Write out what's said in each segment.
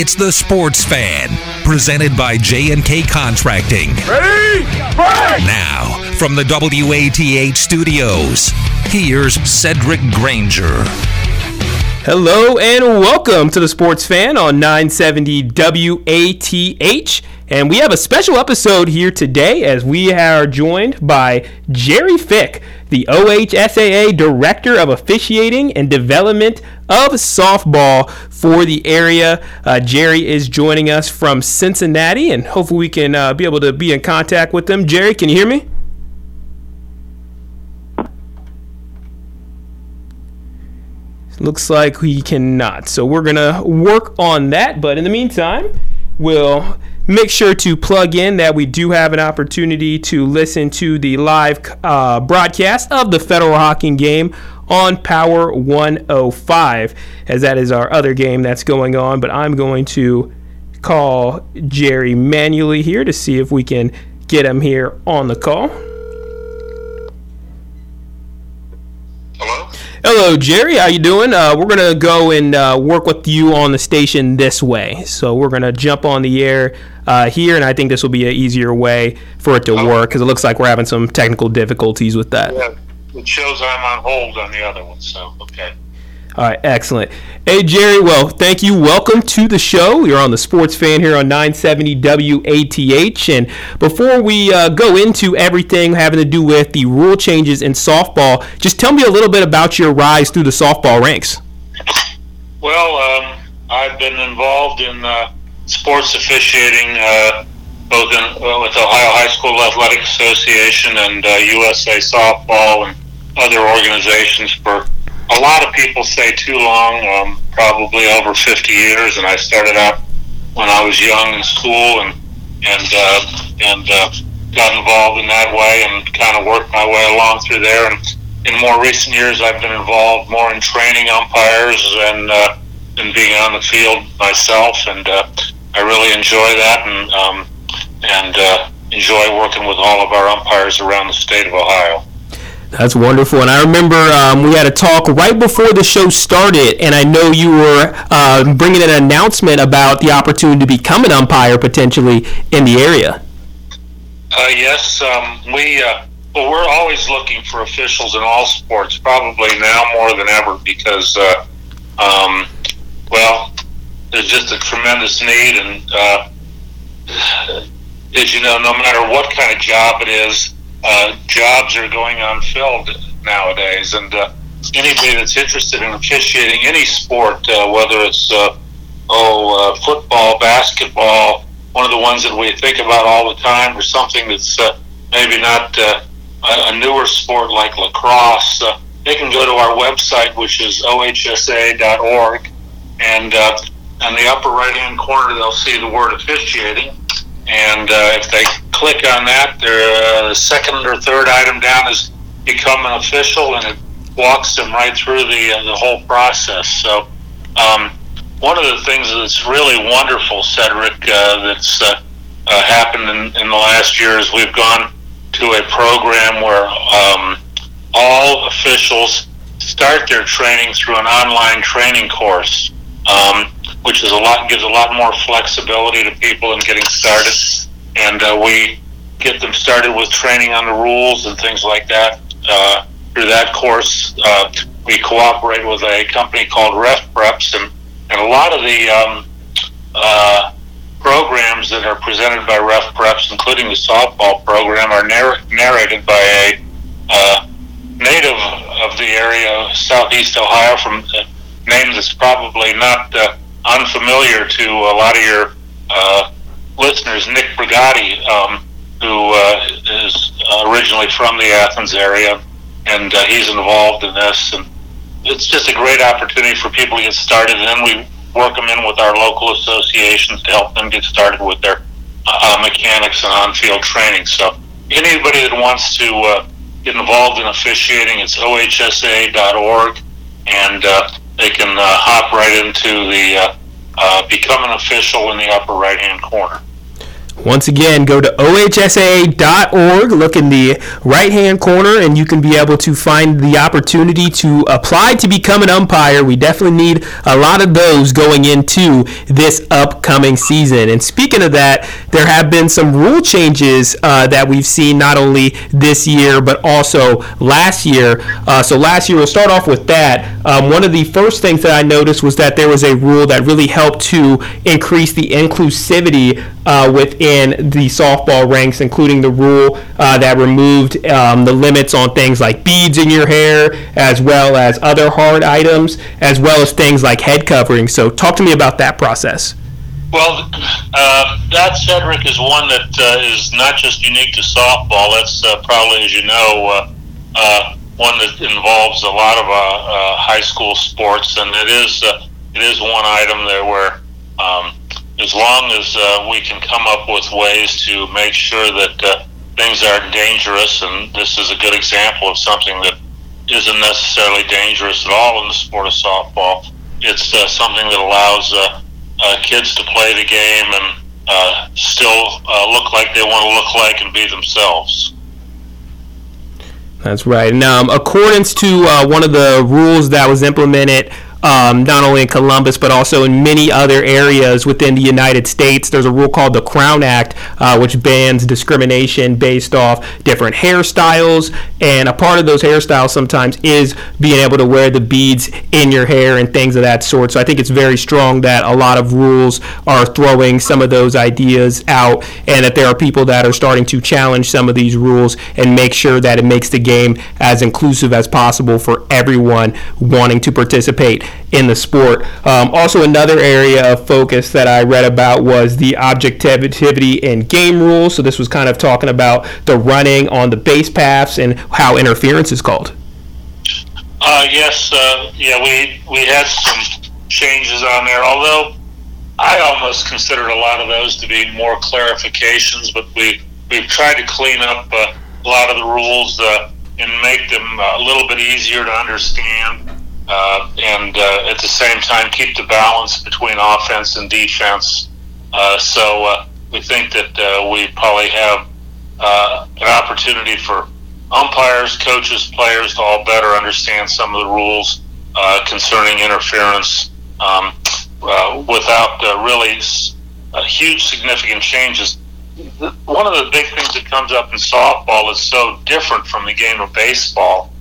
It's the Sports Fan, presented by J&K Contracting. Ready? Break! Now, from the WATH studios, here's Cedric Granger. Hello and welcome to the Sports Fan on 970 WATH. And we have a special episode here today as we are joined by Jerry Fick, the OHSAA Director of Officiating and Development of Softball for the area. Uh, Jerry is joining us from Cincinnati, and hopefully we can uh, be able to be in contact with them. Jerry, can you hear me? Looks like we cannot. So we're going to work on that. But in the meantime, we'll make sure to plug in that we do have an opportunity to listen to the live uh, broadcast of the Federal Hocking game on Power 105, as that is our other game that's going on. But I'm going to call Jerry manually here to see if we can get him here on the call. Hello? Jerry. How you doing? Uh, we're gonna go and uh, work with you on the station this way. So we're gonna jump on the air uh, here, and I think this will be an easier way for it to work because it looks like we're having some technical difficulties with that. Yeah, it shows I'm on hold on the other one, so, okay. All right, excellent. Hey, Jerry, well, thank you. Welcome to the show. You're on the Sports Fan here on 970 WATH. And before we uh, go into everything having to do with the rule changes in softball, just tell me a little bit about your rise through the softball ranks. Well, um, I've been involved in uh, sports officiating, uh, both in, uh, with Ohio High School Athletic Association and uh, USA Softball and other organizations for a lot of people say too long, um, probably over 50 years, and I started out when I was young in school and and uh, and uh, got involved in that way and kind of worked my way along through there. And in more recent years, I've been involved more in training umpires and uh, and being on the field myself, and uh, I really enjoy that and um, and uh, enjoy working with all of our umpires around the state of Ohio. That's wonderful. And I remember um, we had a talk right before the show started, and I know you were uh, bringing an announcement about the opportunity to become an umpire potentially in the area. Uh, yes, um, we. Uh, well, we're always looking for officials in all sports, probably now more than ever, because, uh, um, well, there's just a tremendous need, and uh, as you know, no matter what kind of job it is, uh, jobs are going unfilled nowadays, and uh, anybody that's interested in officiating any sport, uh, whether it's uh, oh uh, football, basketball, one of the ones that we think about all the time, or something that's uh, maybe not uh, a newer sport like lacrosse, uh, they can go to our website, which is ohsaa.org, and uh, on the upper right-hand corner, they'll see the word officiating. And uh, if they click on that, their uh, second or third item down is become an official, and it walks them right through the uh, the whole process. So, um, one of the things that's really wonderful, Cedric, uh, that's uh, uh, happened in, in the last year is we've gone to a program where um, all officials start their training through an online training course. Um, which is a lot gives a lot more flexibility to people in getting started. And uh, we get them started with training on the rules and things like that. Uh, through that course, uh, we cooperate with a company called RefReps, and, and a lot of the um, uh, programs that are presented by RefReps, including the softball program, are narr- narrated by a uh, native of the area, southeast Ohio, from a name that's probably not uh, unfamiliar to a lot of your uh, listeners, Nick Brigatti, um, who uh, is originally from the Athens area, and uh, he's involved in this. And it's just a great opportunity for people to get started. And then we work them in with our local associations to help them get started with their uh, mechanics and on-field training. So anybody that wants to uh, get involved in officiating, it's ohsaa.org, and uh, they can uh, hop right into the uh, become an official in the upper right hand corner. Once again, go to ohsaa.org, look in the right hand corner, and you can be able to find the opportunity to apply to become an umpire. We definitely need a lot of those going into this upcoming season. And speaking of that, there have been some rule changes uh, that we've seen not only this year but also last year. Uh, so last year, we'll start off with that. Um, one of the first things that I noticed was that there was a rule that really helped to increase the inclusivity uh, within the softball ranks, including the rule uh, that removed um, the limits on things like beads in your hair, as well as other hard items, as well as things like head covering. So, talk to me about that process. Well, uh, that Cedric is one that uh, is not just unique to softball. That's uh, probably, as you know, uh, uh, one that involves a lot of uh, high school sports, and it is it is one item there where um, as long as we can come up with ways to make sure that things aren't dangerous, and this is a good example of something that isn't necessarily dangerous at all in the sport of softball. It's something that allows uh, uh, kids to play the game and uh, still look like they want to look like and be themselves. That's right. And um, accordance to one of the rules that was implemented um, not only in Columbus but also in many other areas within the United States. There's a rule called the Crown Act, uh, which bans discrimination based off different hairstyles, and a part of those hairstyles sometimes is being able to wear the beads in your hair and things of that sort. So I think it's very strong that a lot of rules are throwing some of those ideas out, and that there are people that are starting to challenge some of these rules and make sure that it makes the game as inclusive as possible for everyone wanting to participate in the sport. Um, also, another area of focus that I read about was the objectivity in game rules. So, this was kind of talking about the running on the base paths and how interference is called. Uh, yes, uh, yeah, we we had some changes on there. Although I almost considered a lot of those to be more clarifications, but we we've tried to clean up uh, a lot of the rules uh, and make them a little bit easier to understand uh, and uh, at the same time keep the balance between offense and defense. Uh, so uh, we think that uh, we probably have uh, an opportunity for umpires, coaches, players to all better understand some of the rules concerning interference um, without really huge significant changes. One of the big things that comes up in softball is so different from the game of baseball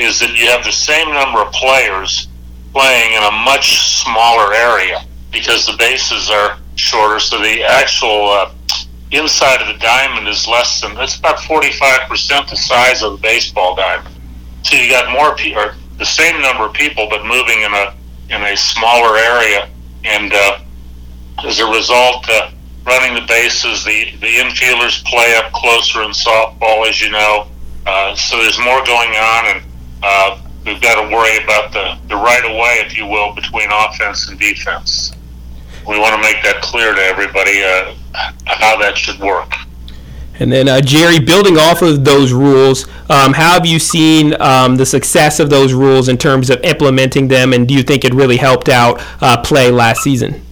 is that you have the same number of players playing in a much smaller area because the bases are shorter. So the actual uh, inside of the diamond is less than it's about forty five percent the size of the baseball diamond. So you got more people, or the same number of people, but moving in a in a smaller area, and uh, as a result, uh, running the bases, the the infielders play up closer in softball, as you know. Uh, so there's more going on, and uh, we've got to worry about the, the right of way, if you will, between offense and defense. We want to make that clear to everybody uh, how that should work. And then, uh, Jerry, building off of those rules, um, how have you seen um, the success of those rules in terms of implementing them, and do you think it really helped out uh, play last season?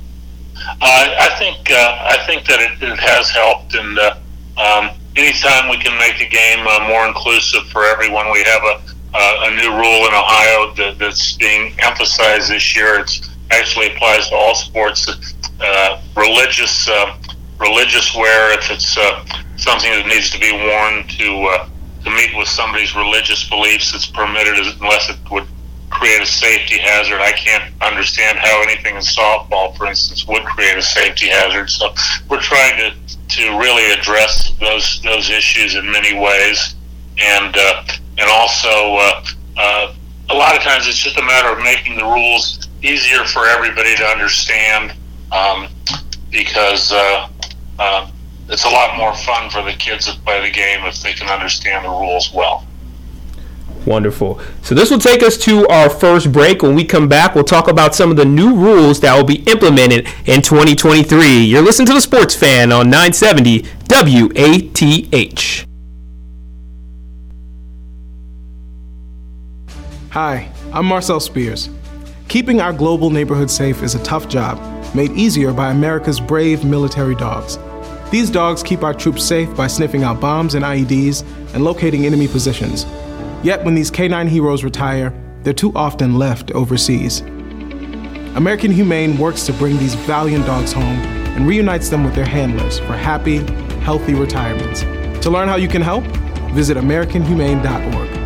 Uh, I think uh, I think that it, it has helped, and uh, um, anytime we can make the game uh, more inclusive for everyone, we have a uh, a new rule in Ohio that, that's being emphasized this year. It actually applies to all sports. Uh, religious uh, religious wear, if it's uh, something that needs to be worn to uh, to meet with somebody's religious beliefs, it's permitted unless it would create a safety hazard. I can't understand how anything in softball, for instance, would create a safety hazard. So we're trying to to really address those those issues in many ways, and uh, and also uh, uh, a lot of times it's just a matter of making the rules easier for everybody to understand um, because uh, it's a lot more fun for the kids that play the game if they can understand the rules well. Wonderful. So this will take us to our first break. When we come back, we'll talk about some of the new rules that will be implemented in 2023. You're listening to the Sports Fan on 970 WATH. Hi, I'm Marcel Spears. Keeping our global neighborhood safe is a tough job, made easier by America's brave military dogs. These dogs keep our troops safe by sniffing out bombs and IEDs and locating enemy positions. Yet when these canine heroes retire, they're too often left overseas. American Humane works to bring these valiant dogs home and reunites them with their handlers for happy, healthy retirements. To learn how you can help, visit AmericanHumane.org.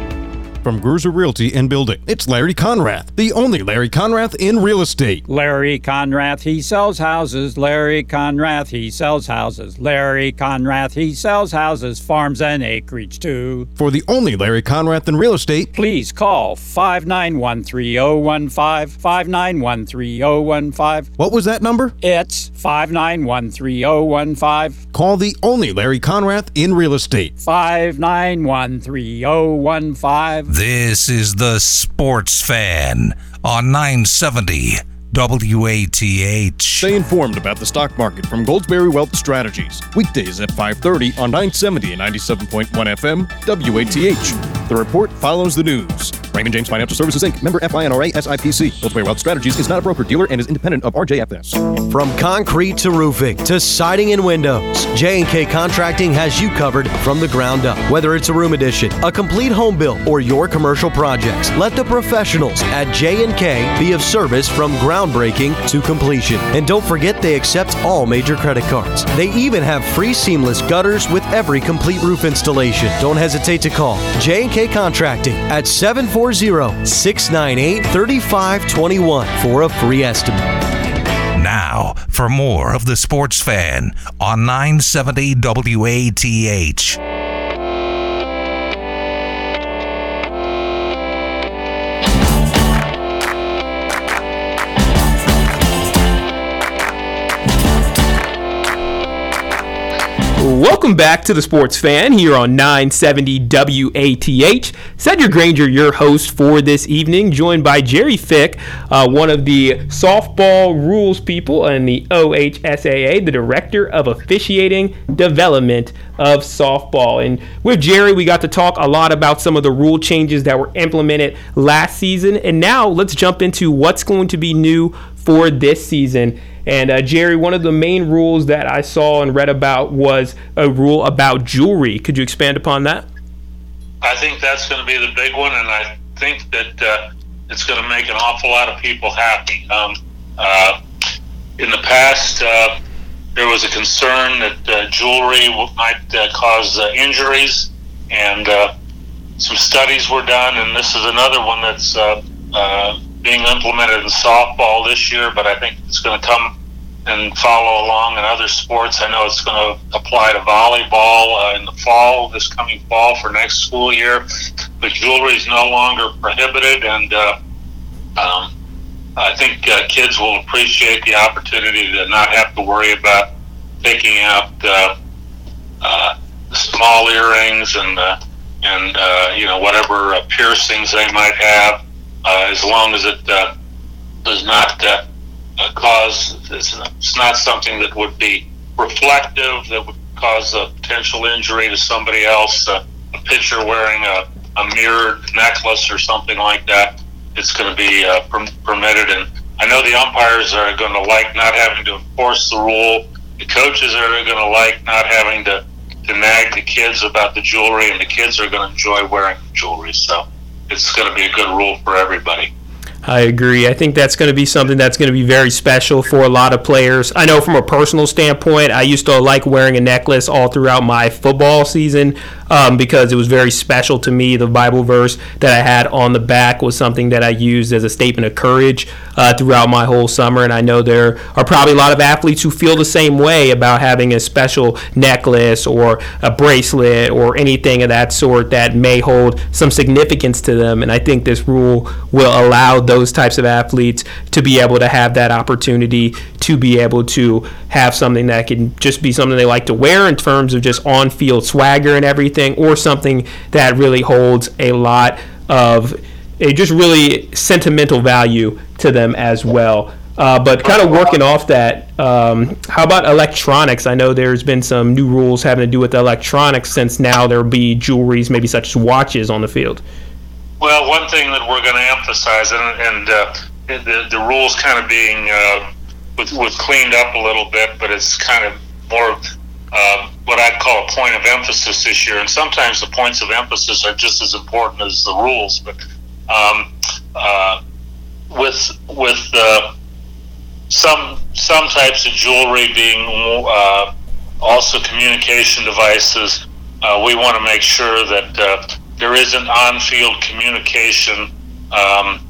From Gruser Realty and Building, it's Larry Conrath, the only Larry Conrath in real estate. Larry Conrath, he sells houses. Larry Conrath, he sells houses. Larry Conrath, he sells houses, farms, and acreage too. For the only Larry Conrath in real estate, Please call 591 3015. 591 3015. what was that number? It's 591 3015. Call the only Larry Conrath in real estate. 591 3015. This is the Sports Fan on 970 WATH. Stay informed about the stock market from Goldsberry Wealth Strategies. Weekdays at 5:30 on 970 and 97.1 FM WATH. The report follows the news. Raymond James Financial Services Inc. Member FINRA SIPC. Goldsberry Wealth Strategies is not a broker dealer and is independent of RJFS. From concrete to roofing to siding and windows, J&K Contracting has you covered from the ground up. Whether it's a room addition, a complete home build, or your commercial projects, let the professionals at J&K be of service from groundbreaking to completion. And don't forget they accept all major credit cards. They even have free seamless gutters with every complete roof installation. Don't hesitate to call J&K Contracting at 740-698-3521 for a free estimate. Now, for more of the Sports Fan on 970 WATH. Welcome back to the Sports Fan here on 970 WATH. Cedric Granger, your host for this evening, joined by Jerry Fick, uh, one of the softball rules people and the OHSAA, the Director of Officiating Development of Softball. And with Jerry, we got to talk a lot about some of the rule changes that were implemented last season. And now let's jump into what's going to be new for this season. And uh, Jerry, one of the main rules that I saw and read about was a rule about jewelry. Could you expand upon that? I think that's going to be the big one, and I think that uh, it's going to make an awful lot of people happy. Um, uh, in the past, uh, there was a concern that uh, jewelry might uh, cause injuries, and some studies were done, and this is another one that's being implemented in softball this year, but I think it's going to come and follow along in other sports. I know it's going to apply to volleyball uh, in the fall, this coming fall for next school year. But jewelry is no longer prohibited, and uh, um, I think uh, kids will appreciate the opportunity to not have to worry about picking out uh, uh, small earrings and uh, and uh, you know whatever uh, piercings they might have, as long as it uh, does not uh, uh, cause it's, not something that would be reflective that would cause a potential injury to somebody else. Uh, a pitcher wearing a, a mirrored necklace or something like that, it's going to be uh, per- permitted. And I know the umpires are going to like not having to enforce the rule. The coaches are going to like not having to, to nag the kids about the jewelry, and the kids are going to enjoy wearing the jewelry. So it's going to be a good rule for everybody. I agree. I think that's going to be something that's going to be very special for a lot of players. I know from a personal standpoint, I used to like wearing a necklace all throughout my football season um, because it was very special to me. The Bible verse that I had on the back was something that I used as a statement of courage uh, throughout my whole summer. And I know there are probably a lot of athletes who feel the same way about having a special necklace or a bracelet or anything of that sort that may hold some significance to them. And I think this rule will allow those types of athletes to be able to have that opportunity to be able to have something that can just be something they like to wear in terms of just on field swagger and everything, or something that really holds a lot of a just really sentimental value to them as well. Uh, but kind of working off that, um, how about electronics? I know there's been some new rules having to do with electronics since now there'll be jewelries, maybe such as watches, on the field. Well, one thing that we're going to emphasize, and, and uh, the, the rules kind of being uh, was, was cleaned up a little bit, but it's kind of more uh, what I'd call a point of emphasis this year. And sometimes the points of emphasis are just as important as the rules. But um, uh, with with uh, some some types of jewelry being uh, also communication devices, uh, we want to make sure that there isn't on-field communication um,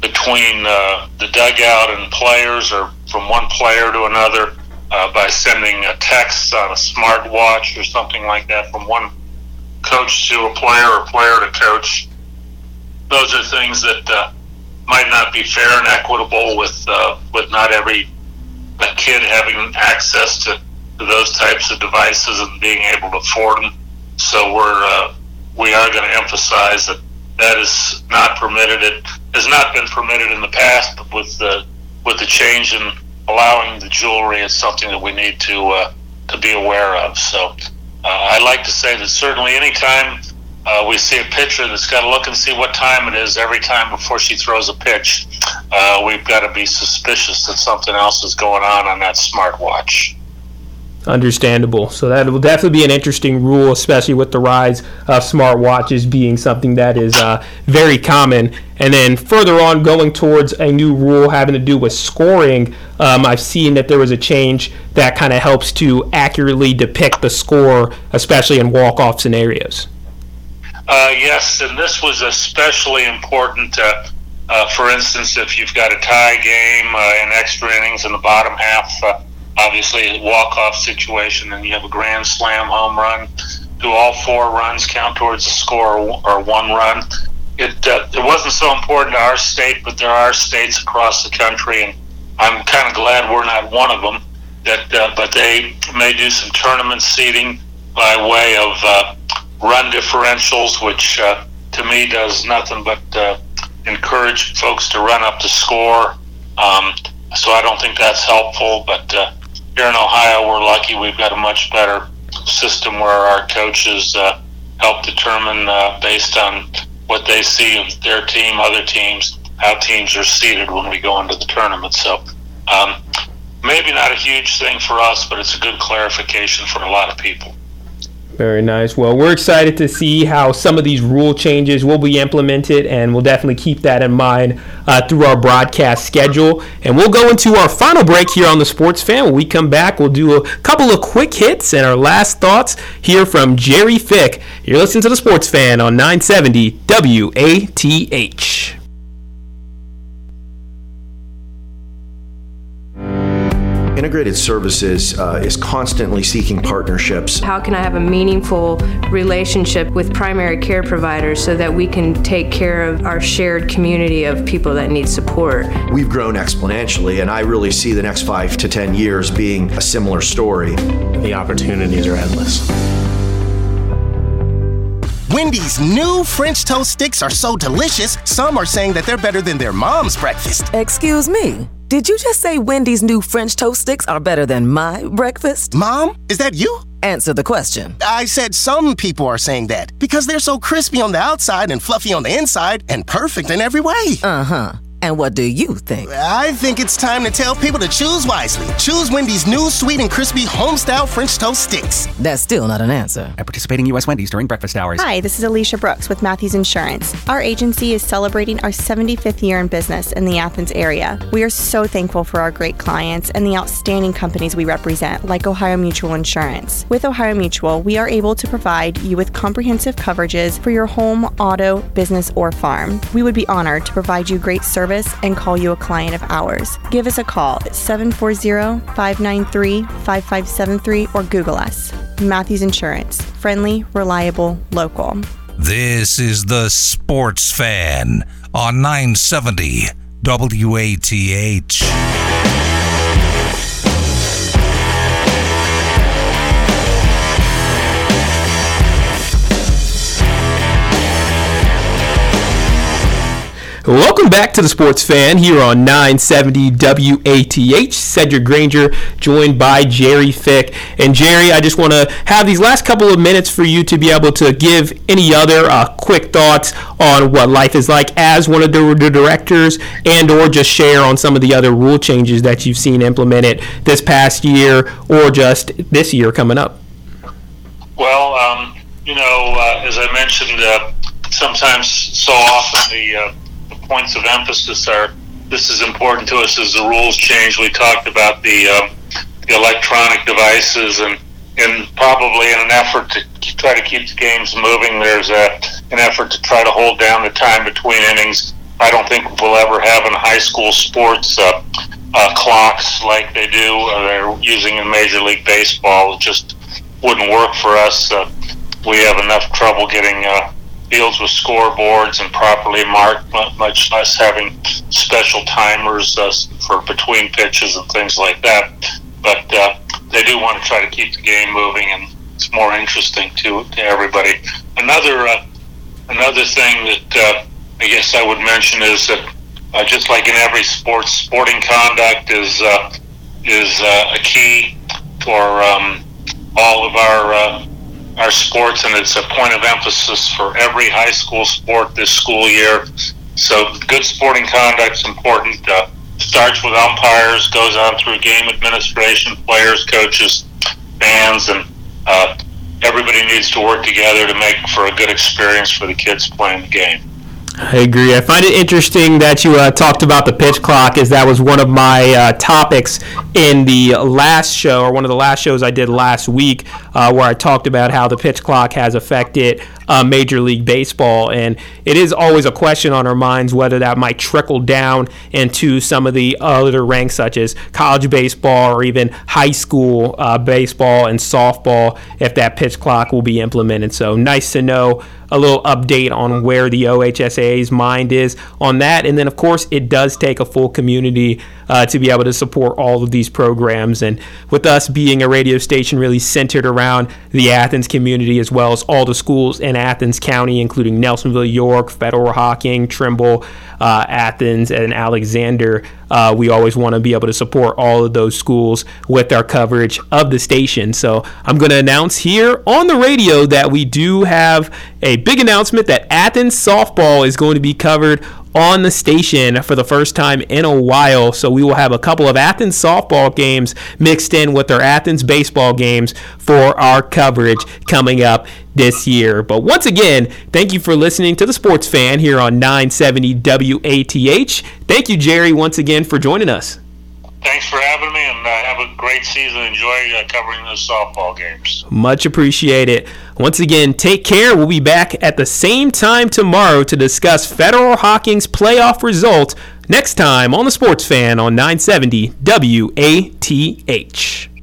between the dugout and players, or from one player to another, uh, by sending a text on a smartwatch or something like that from one coach to a player or player to coach. Those are things that uh, might not be fair and equitable with uh, with not every kid having access to, to those types of devices and being able to afford them. So we're uh, we are going to emphasize that that is not permitted. It has not been permitted in the past, but with the with the change in allowing the jewelry, is something that we need to uh, to be aware of. So uh, I like to say that certainly anytime uh, we see a pitcher that's got to look and see what time it is every time before she throws a pitch, uh, we've got to be suspicious that something else is going on on that smartwatch. Understandable. So that will definitely be an interesting rule, especially with the rise of smartwatches being something that is uh, very common. And then further on, going towards a new rule having to do with scoring, um, I've seen that there was a change that kind of helps to accurately depict the score, especially in walk-off scenarios. Uh, yes, and this was especially important. Uh, uh, for instance, if you've got a tie game uh, in extra innings in the bottom half, uh, obviously a walk-off situation, and you have a grand slam home run. Do all four runs count towards the score or one run? It uh, it wasn't so important to our state, but there are states across the country, and I'm kind of glad we're not one of them. That uh, but they may do some tournament seeding by way of uh, run differentials, which uh, to me does nothing but uh, encourage folks to run up the score. Um, so I don't think that's helpful, but uh, here in Ohio, we're lucky we've got a much better system where our coaches uh, help determine, uh, based on what they see of their team, other teams, how teams are seeded when we go into the tournament. So um, maybe not a huge thing for us, but it's a good clarification for a lot of people. Very nice. Well, we're excited to see how some of these rule changes will be implemented, and we'll definitely keep that in mind uh, through our broadcast schedule. And we'll go into our final break here on the Sports Fan. When we come back, we'll do a couple of quick hits and our last thoughts here from Jerry Fick. You're listening to the Sports Fan on 970 WATH. Integrated Services uh, is constantly seeking partnerships. How can I have a meaningful relationship with primary care providers so that we can take care of our shared community of people that need support? We've grown exponentially, and I really see the next five to 10 years being a similar story. The opportunities are endless. Wendy's new French toast sticks are so delicious, some are saying that they're better than their mom's breakfast. Excuse me. Did you just say Wendy's new French toast sticks are better than my breakfast? Mom, is that you? Answer the question. I said some people are saying that because they're so crispy on the outside and fluffy on the inside and perfect in every way. Uh huh. And what do you think? I think it's time to tell people to choose wisely. Choose Wendy's new sweet and crispy home-style French toast sticks. That's still not an answer. At participating U.S. Wendy's during breakfast hours. Hi, this is Alicia Brooks with Matthews Insurance. Our agency is celebrating our 75th year in business in the Athens area. We are so thankful for our great clients and the outstanding companies we represent, like Ohio Mutual Insurance. With Ohio Mutual, we are able to provide you with comprehensive coverages for your home, auto, business, or farm. We would be honored to provide you great service service and call you a client of ours. Give us a call at 740 593 5573 or Google us. Matthews Insurance. Friendly, reliable, local. This is the Sports Fan on 970 WATH. Welcome back to the Sports Fan here on 970 WATH. Cedric Granger joined by Jerry Fick. And Jerry, I just want to have these last couple of minutes for you to be able to give any other uh, quick thoughts on what life is like as one of the, the directors and or just share on some of the other rule changes that you've seen implemented this past year or just this year coming up. Well, um, you know, uh, as I mentioned, uh, sometimes so often the uh, points of emphasis are this is important to us as the rules change. We talked about the, um, the electronic devices and and probably in an effort to try to keep the games moving, there's a, an effort to try to hold down the time between innings. I don't think we'll ever have in high school sports uh, uh, clocks like they do. Uh, they're using in Major League Baseball. It just wouldn't work for us. Uh, we have enough trouble getting uh, fields with scoreboards and properly marked, much less having special timers uh, for between pitches and things like that. But uh, they do want to try to keep the game moving, and it's more interesting to to everybody. Another uh, another thing that uh, I guess I would mention is that uh, just like in every sports, sporting conduct is uh, is a key for um, all of our our sports, and it's a point of emphasis for every high school sport this school year. So, good sporting conduct is important. Uh, starts with umpires, goes on through game administration, players, coaches, fans, and uh, everybody needs to work together to make for a good experience for the kids playing the game. I agree. I find it interesting that you uh, talked about the pitch clock, as that was one of my uh, topics in the last show, or one of the last shows I did last week, uh, where I talked about how the pitch clock has affected uh, Major League Baseball. And it is always a question on our minds whether that might trickle down into some of the other ranks, such as college baseball or even high school uh, baseball and softball, if that pitch clock will be implemented. So nice to know a little update on where the OHSAA's mind is on that. And then, of course, it does take a full community uh, to be able to support all of these programs. And with us being a radio station really centered around the Athens community as well as all the schools in Athens County, including Nelsonville, York, Federal Hocking, Trimble, uh, Athens, and Alexander, uh, we always want to be able to support all of those schools with our coverage of the station. So I'm going to announce here on the radio that we do have a big announcement that Athens softball is going to be covered on the station for the first time in a while. So we will have a couple of Athens softball games mixed in with our Athens baseball games for our coverage coming up this year. But once again, thank you for listening to the Sports Fan here on 970 WATH. Thank you, Jerry, once again for joining us. Thanks for having me, and uh, have a great season. Enjoy uh, covering those softball games. Much appreciated. Once again, take care. We'll be back at the same time tomorrow to discuss Federal Hocking's playoff result next time on the Sports Fan on 970 WATH.